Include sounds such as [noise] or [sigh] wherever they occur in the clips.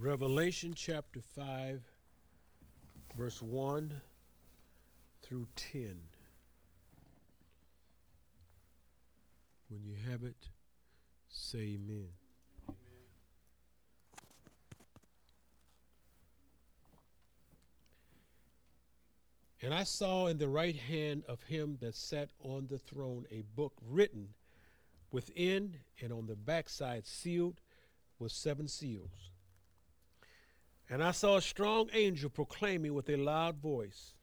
Revelation chapter 5, verse 1 through 10. When you have it, say amen. And I saw in the right hand of him that sat on the throne a book written within and on the backside sealed with seven seals. And I saw a strong angel proclaiming with a loud voice,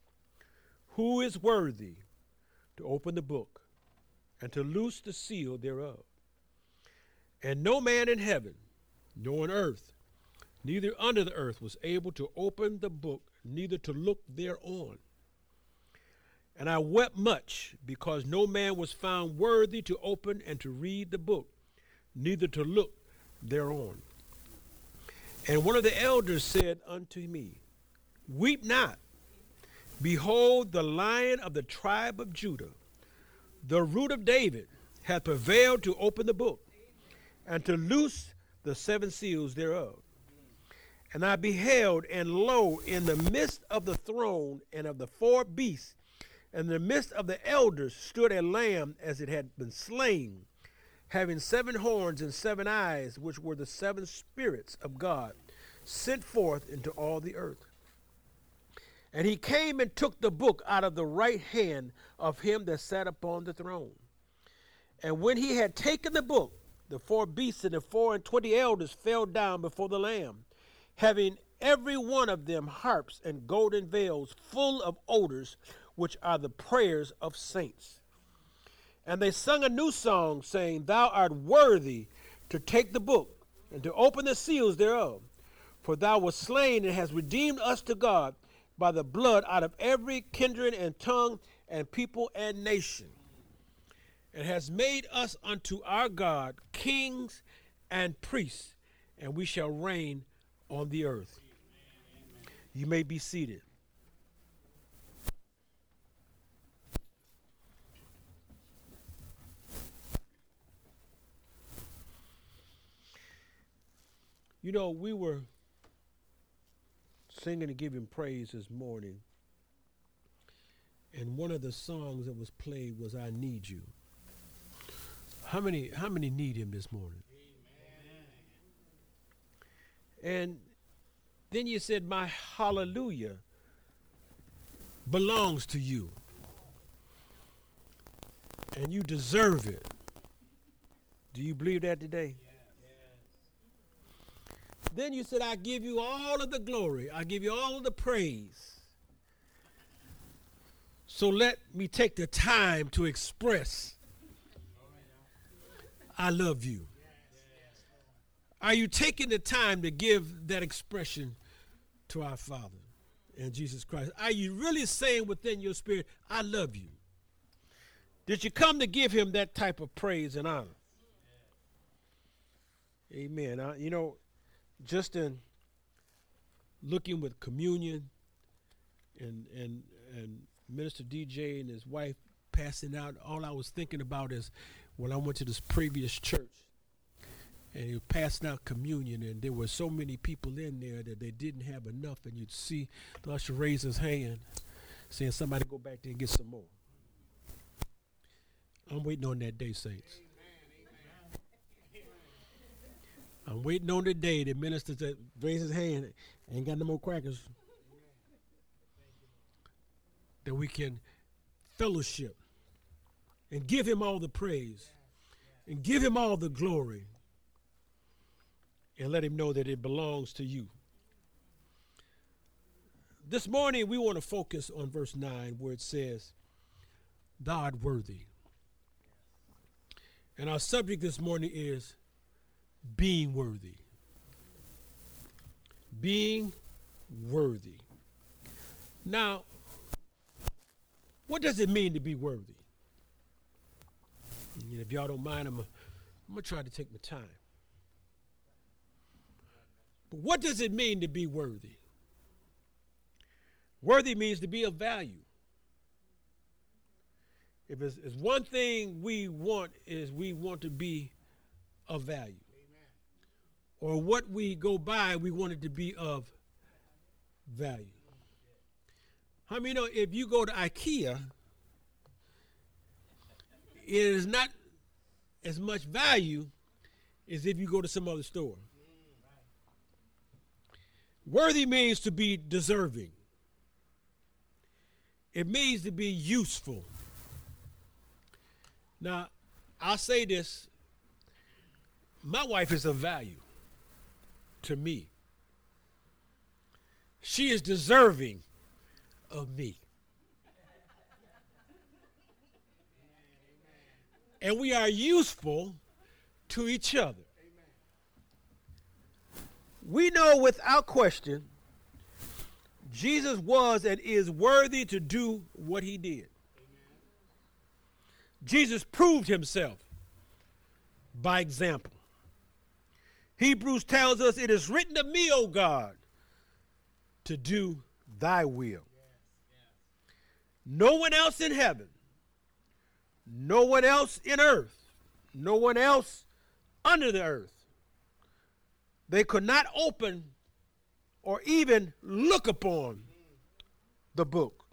Who is worthy to open the book and to loose the seal thereof? And no man in heaven, nor on earth, neither under the earth, was able to open the book, neither to look thereon. And I wept much, because no man was found worthy to open and to read the book, neither to look thereon. And one of the elders said unto me, Weep not. Behold, the lion of the tribe of Judah, the root of David, hath prevailed to open the book and to loose the seven seals thereof. And I beheld, and lo, in the midst of the throne and of the four beasts, and in the midst of the elders, stood a lamb as it had been slain having seven horns and seven eyes, which were the seven spirits of God, sent forth into all the earth. And he came and took the book out of the right hand of him that sat upon the throne. And when he had taken the book, the four beasts and the four and twenty elders fell down before the Lamb, having every one of them harps and golden veils full of odors, which are the prayers of saints. And they sung a new song, saying, Thou art worthy to take the book and to open the seals thereof. For thou wast slain and hast redeemed us to God by the blood out of every kindred and tongue and people and nation, and has made us unto our God kings and priests, and we shall reign on the earth. You may be seated. You know, we were singing and giving praise this morning, and one of the songs that was played was "I Need You." How many? How many need Him this morning? Amen. And then you said, "My hallelujah belongs to you, and you deserve it." Do you believe that today? Then you said, I give you all of the glory, I give you all of the praise. So let me take the time to express I love you. Are you taking the time to give that expression to our Father and Jesus Christ? Are you really saying within your spirit, I love you? Did you come to give him that type of praise and honor? Amen. I, you know, just in looking with communion and and and Minister DJ and his wife passing out, all I was thinking about is when I went to this previous church and he was passing out communion and there were so many people in there that they didn't have enough and you'd see the usher raise his hand saying somebody go back there and get some more. I'm waiting on that day, saints. I'm waiting on the day that minister that raise his hand ain't got no more crackers. That we can fellowship and give him all the praise and give him all the glory and let him know that it belongs to you. This morning we want to focus on verse 9 where it says, God worthy. And our subject this morning is being worthy. Being worthy. Now, what does it mean to be worthy? And if y'all don't mind, I'm, going to try to take my time. But what does it mean to be worthy? Worthy means to be of value. If it's, it's one thing we want is we want to be of value or what we go by, we want it to be of value. How many know if you go to IKEA, it is not as much value as if you go to some other store. Worthy means to be deserving. It means to be useful. Now, I'll say this my wife is of value to me. She is deserving of me. And we are useful to each other. We know without question Jesus was and is worthy to do what he did. Jesus proved himself by example. Hebrews tells us, It is written to me, O God, to do thy will. No one else in heaven, no one else in earth, no one else under the earth. They could not open or even look upon the book.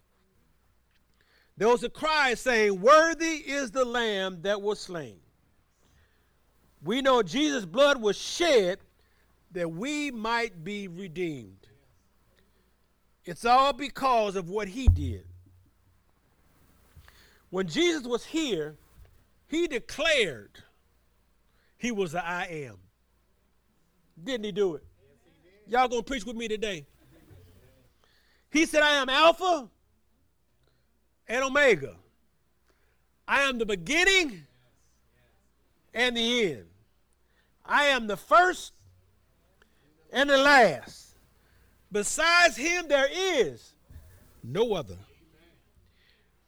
There was a cry saying, Worthy is the lamb that was slain. We know Jesus' blood was shed that we might be redeemed. It's all because of what he did. When Jesus was here, he declared he was the I am. Didn't he do it? Y'all gonna preach with me today? He said, I am Alpha and Omega. I am the beginning and the end. I am the first and the last. Besides him, there is no other.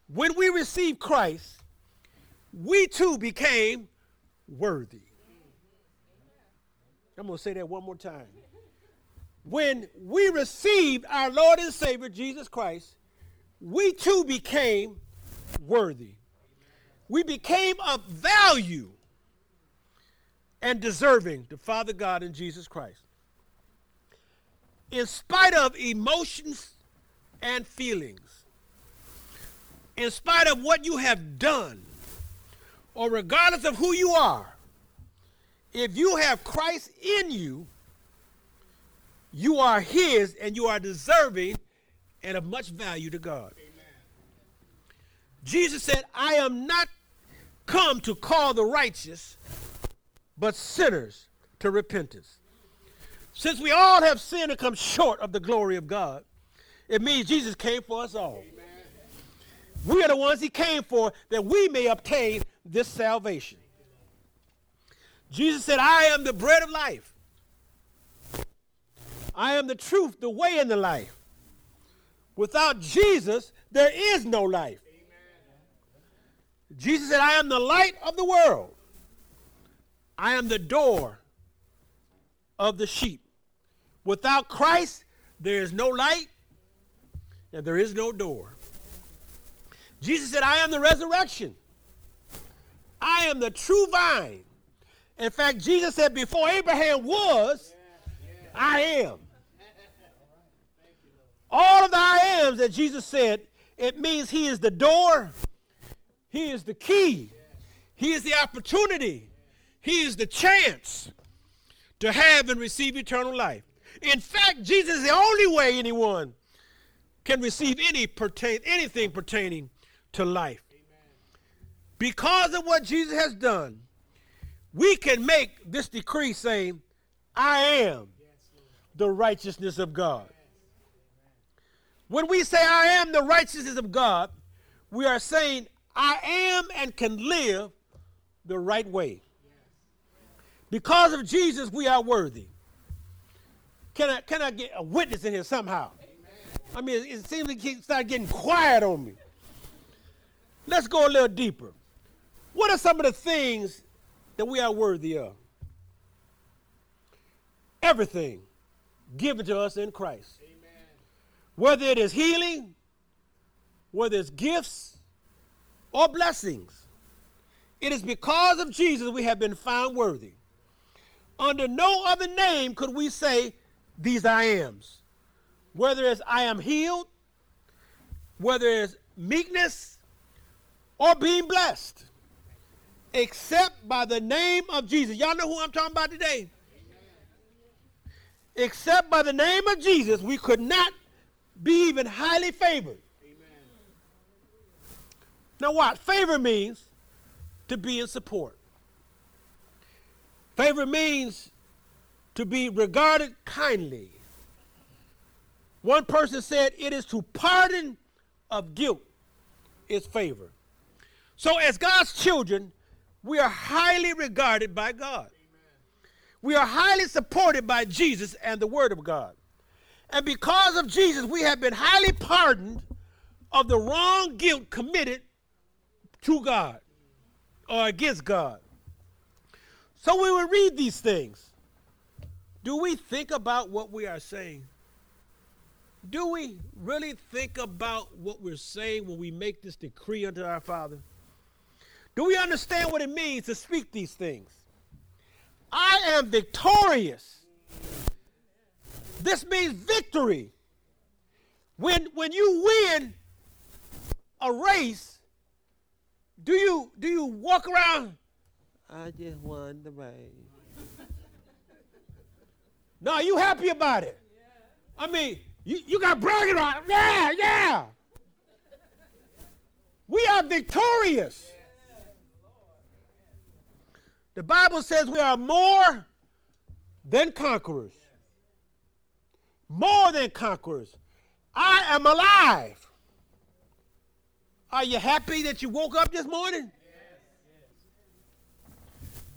When we received Christ, we too became worthy. I'm going to say that one more time. When we received our Lord and Savior Jesus Christ, we too became worthy. We became of value and deserving to Father God and Jesus Christ. In spite of emotions and feelings, in spite of what you have done, or regardless of who you are, if you have Christ in you, you are His and you are deserving and of much value to God. Amen. Jesus said, I am not come to call the righteous, but sinners to repentance. Since we all have sinned and come short of the glory of God, it means Jesus came for us all. Amen. We are the ones he came for that we may obtain this salvation. Jesus said, I am the bread of life. I am the truth, the way, and the life. Without Jesus, there is no life. Amen. Jesus said, I am the light of the world. I am the door of the sheep. Without Christ, there is no light and there is no door. Jesus said, I am the resurrection. I am the true vine. In fact, Jesus said, Before Abraham was, I am. All of the I ams that Jesus said, it means He is the door, He is the key, He is the opportunity, He is the chance to have and receive eternal life. In fact, Jesus is the only way anyone can receive any pertain, anything pertaining to life. Because of what Jesus has done, we can make this decree saying, I am the righteousness of God. When we say, I am the righteousness of God, we are saying, I am and can live the right way. Because of Jesus, we are worthy. Can I, can I get a witness in here somehow? I mean, it, it seems like it started getting quiet on me. Let's go a little deeper. What are some of the things that we are worthy of? Everything given to us in Christ. Amen. Whether it is healing, whether it's gifts or blessings, it is because of Jesus we have been found worthy. Under no other name could we say these I ams. Whether it's I am healed, whether it's meekness, or being blessed, except by the name of Jesus. Y'all know who I'm talking about today? Except by the name of Jesus, we could not be even highly favored. Now, what? Favor means to be in support. Favor means to be regarded kindly. One person said it is to pardon of guilt is favor. So, as God's children, we are highly regarded by God. We are highly supported by Jesus and the Word of God. And because of Jesus, we have been highly pardoned of the wrong guilt committed to God or against God. So when we read these things, do we think about what we are saying? Do we really think about what we're saying when we make this decree unto our Father? Do we understand what it means to speak these things? I am victorious. This means victory. When, when you win a race, do you, do you walk around I just won the race. [laughs] no, you happy about it. I mean, you, you got bragging on. Yeah, yeah. We are victorious. The Bible says we are more than conquerors. More than conquerors. I am alive. Are you happy that you woke up this morning?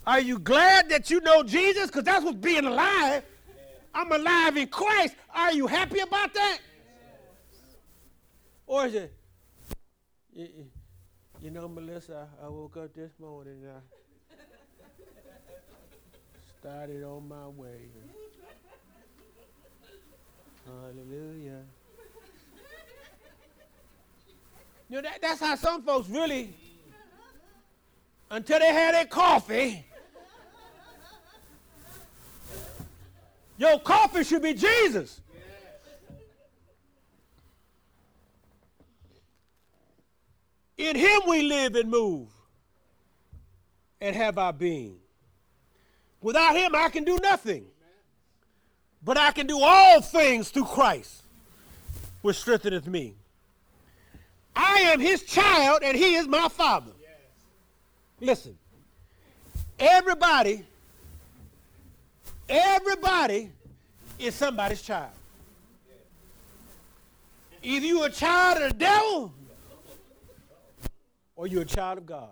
Are you glad that you know Jesus? Because that's what being alive. I'm alive in Christ. Are you happy about that? Or is it, you, you know, Melissa, I woke up this morning and I started on my way. Hallelujah. You know, that, that's how some folks really, until they had their coffee, Your coffee should be Jesus. In him we live and move and have our being. Without him, I can do nothing. But I can do all things through Christ, which strengtheneth me. I am his child and he is my father. Listen, everybody Everybody is somebody's child. Either you're a child of the devil or you're a child of God.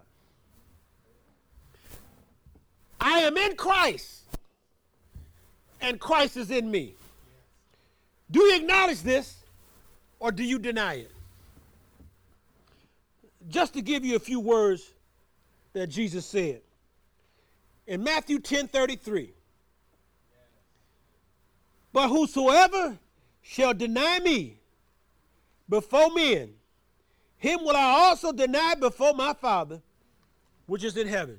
I am in Christ, and Christ is in me. Do you acknowledge this or do you deny it? Just to give you a few words that Jesus said. In Matthew 10 33, but whosoever shall deny me before men, him will I also deny before my Father, which is in heaven.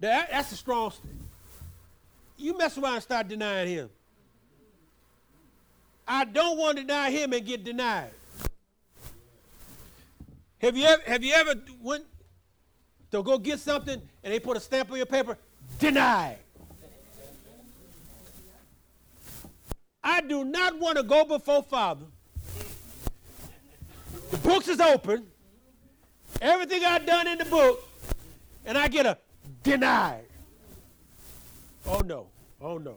That, that's a strong statement. You mess around and start denying him. I don't want to deny him and get denied. Have you ever, have you ever went to go get something and they put a stamp on your paper? Denied. I do not want to go before Father. The books is open. Everything I've done in the book, and I get a denied. Oh no. Oh no.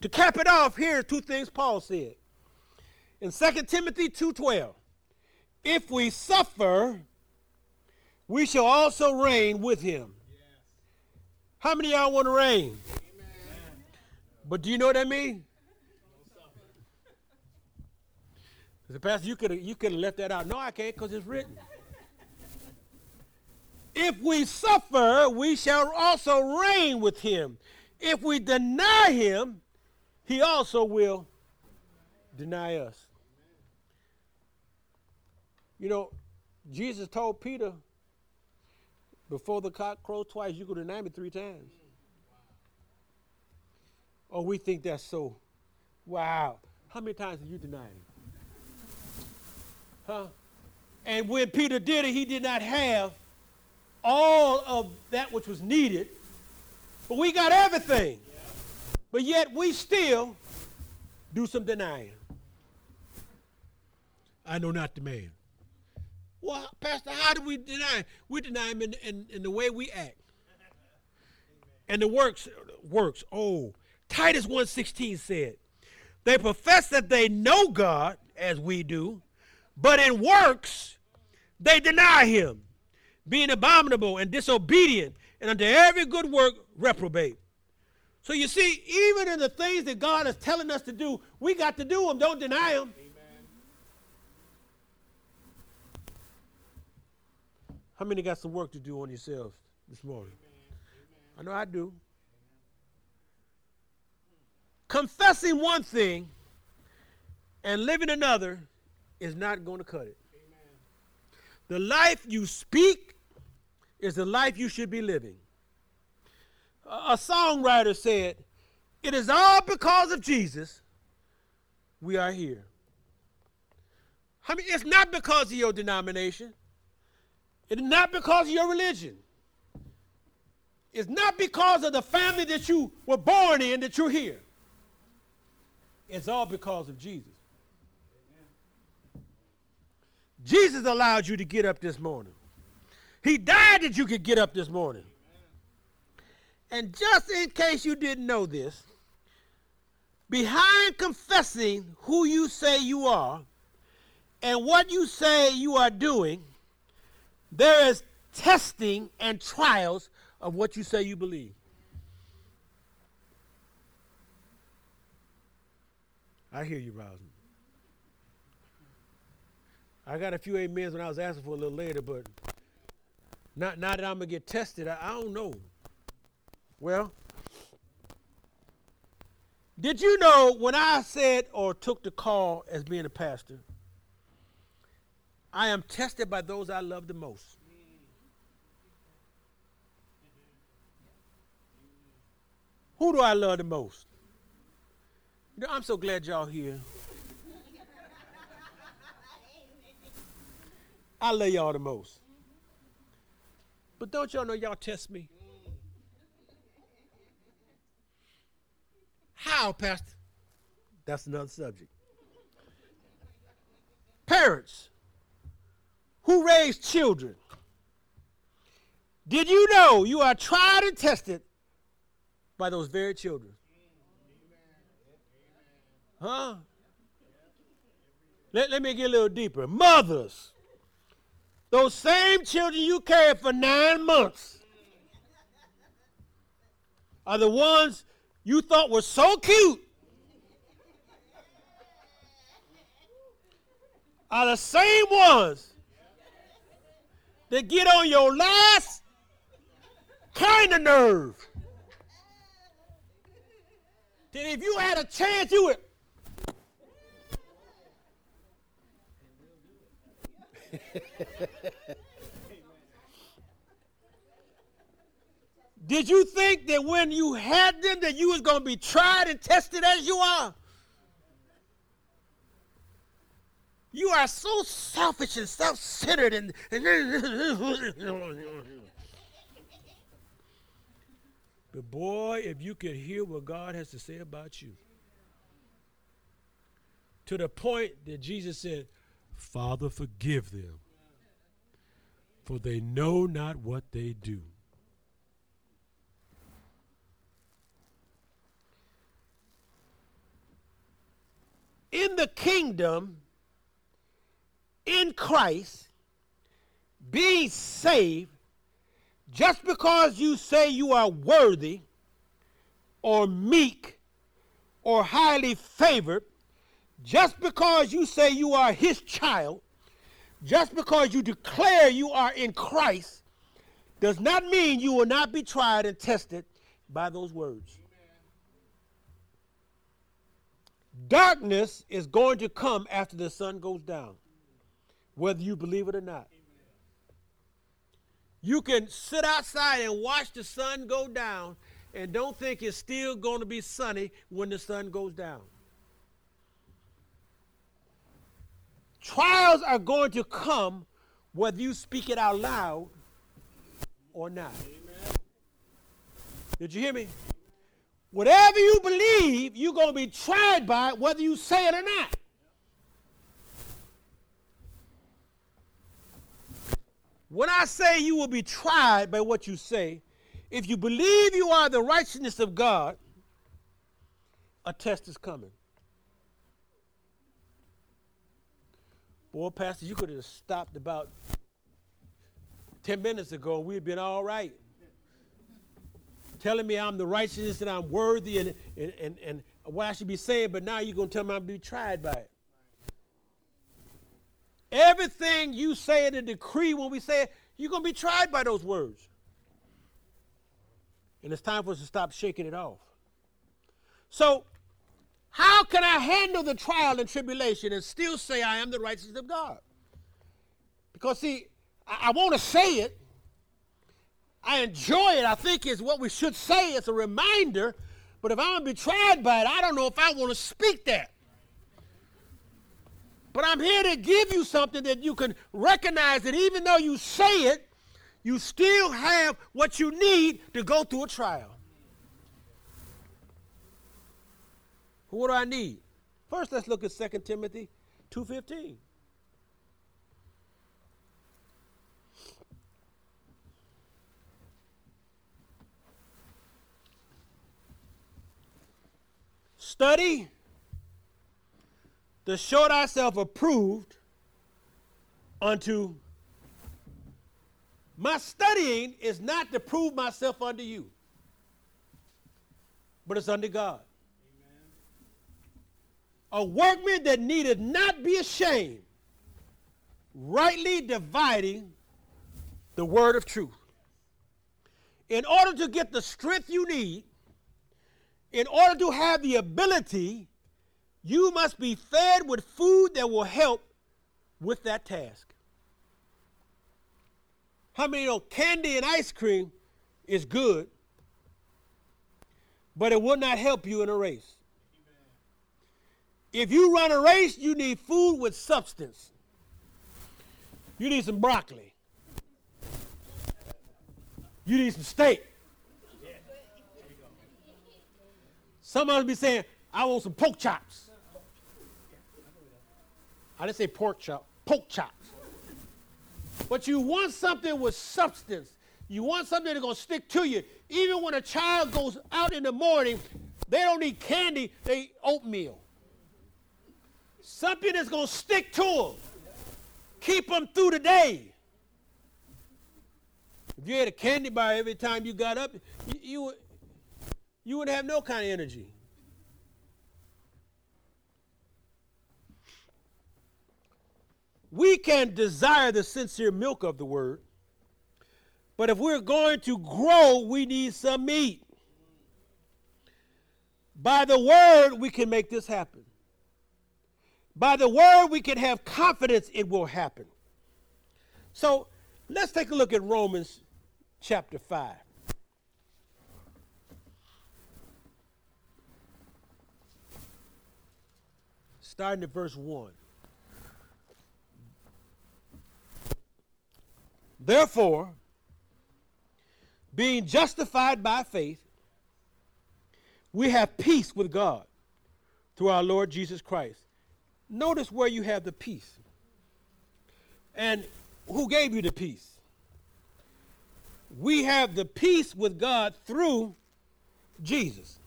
To cap it off, here are two things Paul said. In 2 Timothy 2:12, if we suffer, we shall also reign with him. Yes. How many y'all want to reign? But do you know what I mean? The pastor, you could you could have left that out. No, I can't because it's written. if we suffer, we shall also reign with him. If we deny him, he also will deny us. You know, Jesus told Peter, before the cock crows twice, you could deny me three times. Oh, we think that's so. Wow. How many times have you denied him? Huh? And when Peter did it, he did not have all of that which was needed. But we got everything. But yet we still do some denying. I know not the man. Well, Pastor, how do we deny? We deny him in, in, in the way we act. And the works works. Oh, Titus 1:16 said, they profess that they know God as we do, but in works they deny him, being abominable and disobedient, and unto every good work reprobate. So you see, even in the things that God is telling us to do, we got to do them. Don't deny them. How many got some work to do on yourselves this morning? I know I do. Confessing one thing and living another is not going to cut it. The life you speak is the life you should be living. A songwriter said, It is all because of Jesus we are here. I mean, it's not because of your denomination. It is not because of your religion. It's not because of the family that you were born in that you're here. It's all because of Jesus. Jesus allowed you to get up this morning. He died that you could get up this morning. And just in case you didn't know this, behind confessing who you say you are and what you say you are doing, there is testing and trials of what you say you believe. I hear you, Rosin. I got a few amens when I was asking for a little later, but not now that I'm gonna get tested, I, I don't know. Well, did you know when I said or took the call as being a pastor, I am tested by those I love the most. Who do I love the most? I'm so glad y'all here. I love y'all the most. But don't y'all know y'all test me? How, Pastor? That's another subject. Parents who raise children, did you know you are tried and tested by those very children? Huh? Let, let me get a little deeper. Mothers those same children you cared for nine months are the ones you thought were so cute. Are the same ones that get on your last kind of nerve. That if you had a chance, you would [laughs] Did you think that when you had them that you was going to be tried and tested as you are? You are so selfish and self-centered and, [laughs] But boy, if you could hear what God has to say about you. To the point that Jesus said, Father, forgive them, for they know not what they do. In the kingdom, in Christ, being saved, just because you say you are worthy or meek or highly favored just because you say you are his child, just because you declare you are in Christ, does not mean you will not be tried and tested by those words. Darkness is going to come after the sun goes down, whether you believe it or not. You can sit outside and watch the sun go down and don't think it's still going to be sunny when the sun goes down. Trials are going to come whether you speak it out loud or not. Amen. Did you hear me? Whatever you believe, you're going to be tried by it whether you say it or not. When I say you will be tried by what you say, if you believe you are the righteousness of God, a test is coming. Boy, Pastor, you could have stopped about 10 minutes ago and we'd been all right. Telling me I'm the righteousness and I'm worthy and, and, and, and what I should be saying, but now you're going to tell me I'm be tried by it. Everything you say in the decree when we say it, you're going to be tried by those words. And it's time for us to stop shaking it off. So, how can I handle the trial and tribulation and still say I am the righteousness of God? Because, see, I, I want to say it. I enjoy it. I think is what we should say. It's a reminder. But if I'm going to be tried by it, I don't know if I want to speak that. But I'm here to give you something that you can recognize that even though you say it, you still have what you need to go through a trial. What do I need? First, let's look at 2 Timothy 2.15. Study to show thyself approved unto my studying is not to prove myself unto you, but it's unto God. A workman that needeth not be ashamed, rightly dividing the word of truth. In order to get the strength you need, in order to have the ability you must be fed with food that will help with that task. How many know candy and ice cream is good, but it will not help you in a race? If you run a race, you need food with substance. You need some broccoli. You need some steak. Some of us be saying, I want some pork chops. I didn't say pork chop, pork chops. But you want something with substance. You want something that's going to stick to you. Even when a child goes out in the morning, they don't eat candy, they eat oatmeal. Something that's going to stick to them. Keep them through the day. If you had a candy bar every time you got up, you, you, you would have no kind of energy. We can desire the sincere milk of the word, but if we're going to grow, we need some meat. By the word, we can make this happen. By the word, we can have confidence it will happen. So let's take a look at Romans chapter 5. Starting at verse 1. Therefore, being justified by faith, we have peace with God through our Lord Jesus Christ. Notice where you have the peace. And who gave you the peace? We have the peace with God through Jesus.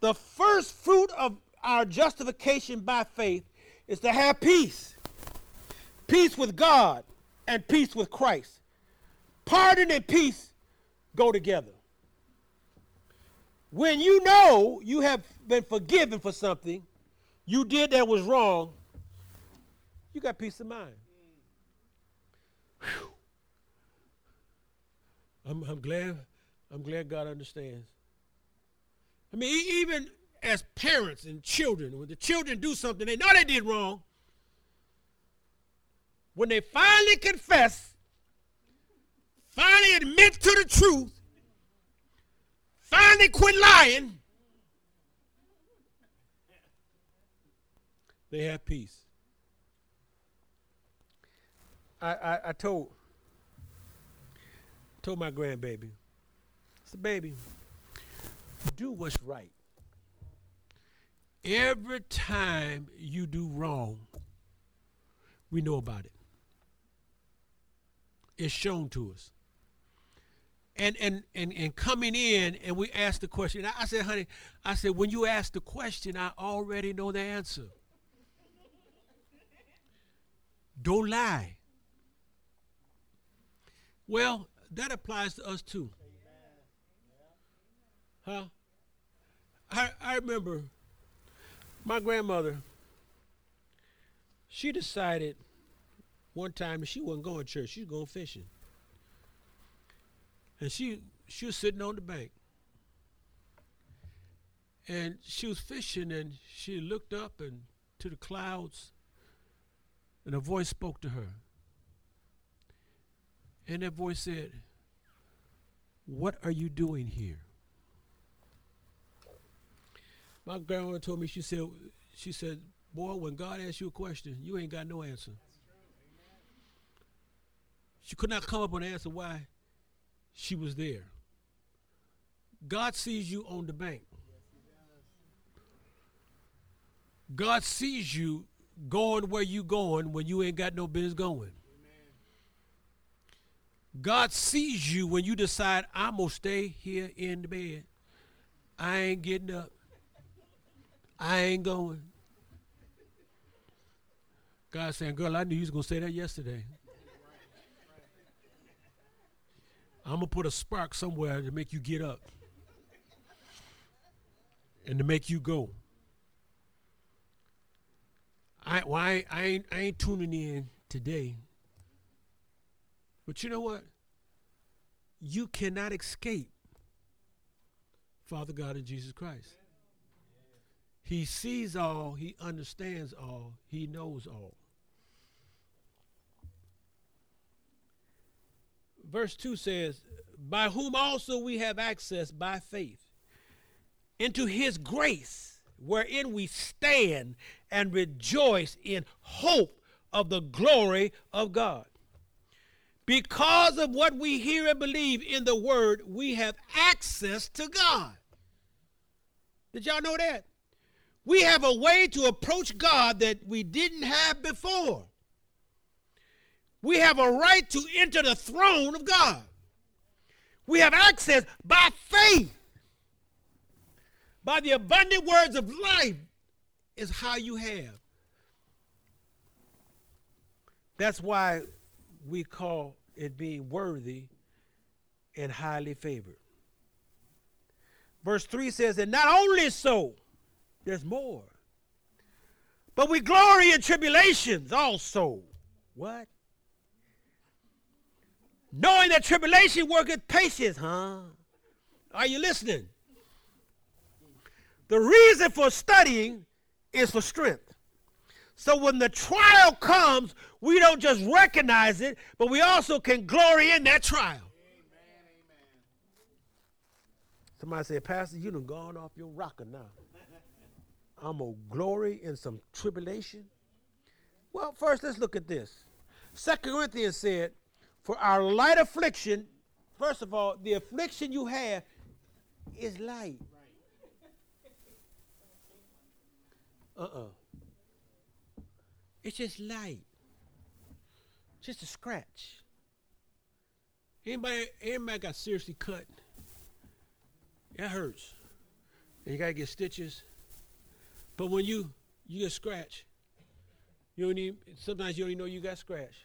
The first fruit of our justification by faith is to have peace. Peace with God and peace with Christ. Pardon and peace go together. When you know you have been forgiven for something you did that was wrong, you got peace of mind. I'm, I'm glad I'm glad God understands. I mean, even as parents and children, when the children do something they know they did wrong, when they finally confess, finally admit to the truth, finally quit lying, they have peace. I, I, I told told my grandbaby, I said, baby, do what's right. Every time you do wrong, we know about it. It's shown to us. And and and and coming in and we ask the question. I said, honey, I said, when you ask the question, I already know the answer. Don't lie. Well, that applies to us too. Huh? I, I remember my grandmother, she decided one time she wasn't going to church, she was going fishing. And she she was sitting on the bank. And she was fishing and she looked up and to the clouds and a voice spoke to her. And that voice said, What are you doing here? My grandmother told me, she said, she said, Boy, when God asks you a question, you ain't got no answer. She could not come up with an answer why she was there. God sees you on the bank. God sees you going where you going when you ain't got no business going. God sees you when you decide, I'm going to stay here in the bed. I ain't getting up. I ain't going. God saying, girl, I knew you was going to say that yesterday. I'm going to put a spark somewhere to make you get up and to make you go. I, I, I, ain't, I ain't tuning in today but you know what? You cannot escape Father God and Jesus Christ. He sees all, he understands all, he knows all. Verse 2 says, By whom also we have access by faith into his grace, wherein we stand and rejoice in hope of the glory of God. Because of what we hear and believe in the Word, we have access to God. Did y'all know that? We have a way to approach God that we didn't have before. We have a right to enter the throne of God. We have access by faith. By the abundant words of life is how you have. That's why we call it being worthy and highly favored. Verse 3 says, And not only so, there's more, but we glory in tribulations also. What? Knowing that tribulation worketh patience, huh? Are you listening? The reason for studying is for strength. So when the trial comes, we don't just recognize it, but we also can glory in that trial. Amen, amen. Somebody said, Pastor, you done gone off your rocker now. I'm going to glory in some tribulation. Well, first let's look at this. Second Corinthians said, For our light affliction, first of all, the affliction you have is light. Uh uh it's just light. Just a scratch. Anybody, anybody got seriously cut? That hurts. And you gotta get stitches. But when you you get scratch, you don't even sometimes you don't even know you got scratch.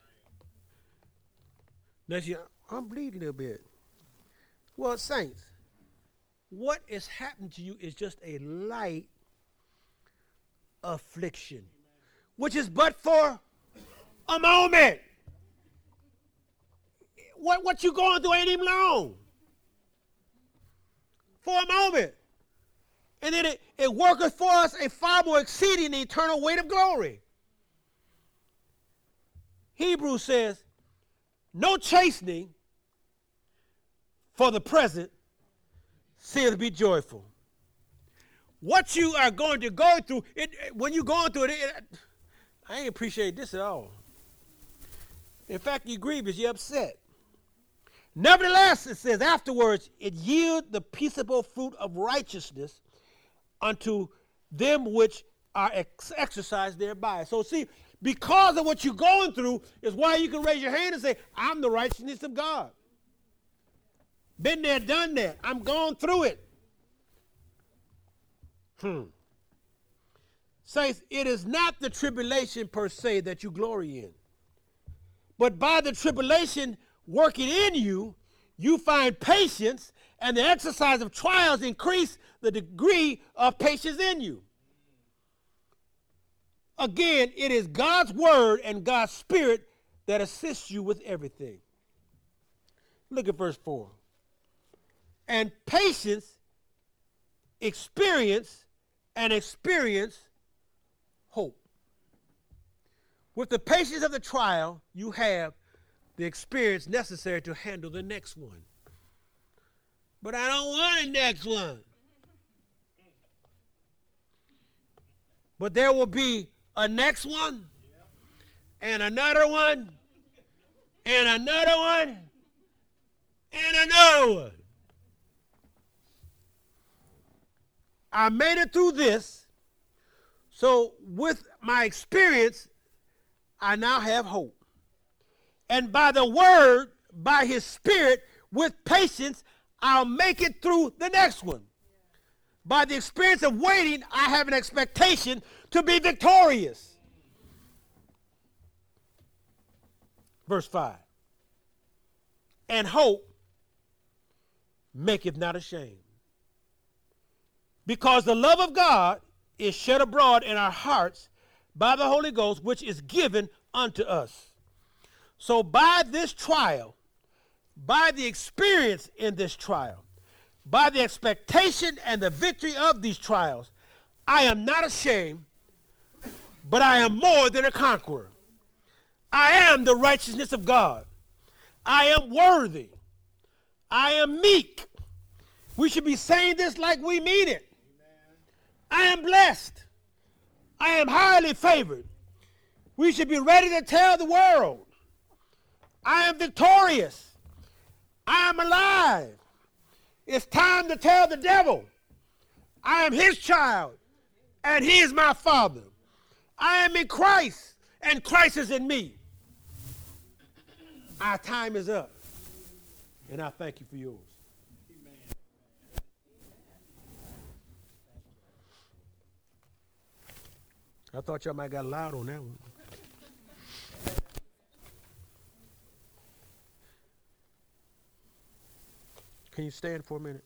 Next you I'm bleeding a little bit. Well, saints, what is happening to you is just a light affliction which is but for a moment. What, what you going through ain't even long. For a moment. And then it, it worketh for us a far more exceeding eternal weight of glory. Hebrews says, no chastening for the present saith be joyful. What you are going to go through, it, when you're going through it, it, I ain't appreciate this at all. In fact, you're grievous, you're upset. Nevertheless, it says afterwards, it yield the peaceable fruit of righteousness unto them which are ex- exercised thereby. So, see, because of what you're going through, is why you can raise your hand and say, I'm the righteousness of God. Been there, done that. I'm going through it. Hmm. Saints, it is not the tribulation per se that you glory in. But by the tribulation working in you, you find patience, and the exercise of trials increase the degree of patience in you. Again, it is God's word and God's spirit that assists you with everything. Look at verse 4. And patience, experience, and experience hope. With the patience of the trial, you have the experience necessary to handle the next one. But I don't want a next one. But there will be a next one, and another one, and another one, and another one. I made it through this. So, with my experience, I now have hope. And by the word, by his spirit, with patience, I'll make it through the next one. By the experience of waiting, I have an expectation to be victorious. Verse 5 And hope maketh not ashamed. Because the love of God is shed abroad in our hearts by the Holy Ghost, which is given unto us. So, by this trial, by the experience in this trial, by the expectation and the victory of these trials, I am not ashamed, but I am more than a conqueror. I am the righteousness of God. I am worthy. I am meek. We should be saying this like we mean it. I am blessed. I am highly favored. We should be ready to tell the world I am victorious. I am alive. It's time to tell the devil I am his child and he is my father. I am in Christ and Christ is in me. Our time is up. And I thank you for yours. I thought y'all might got loud on that one. Can you stand for a minute?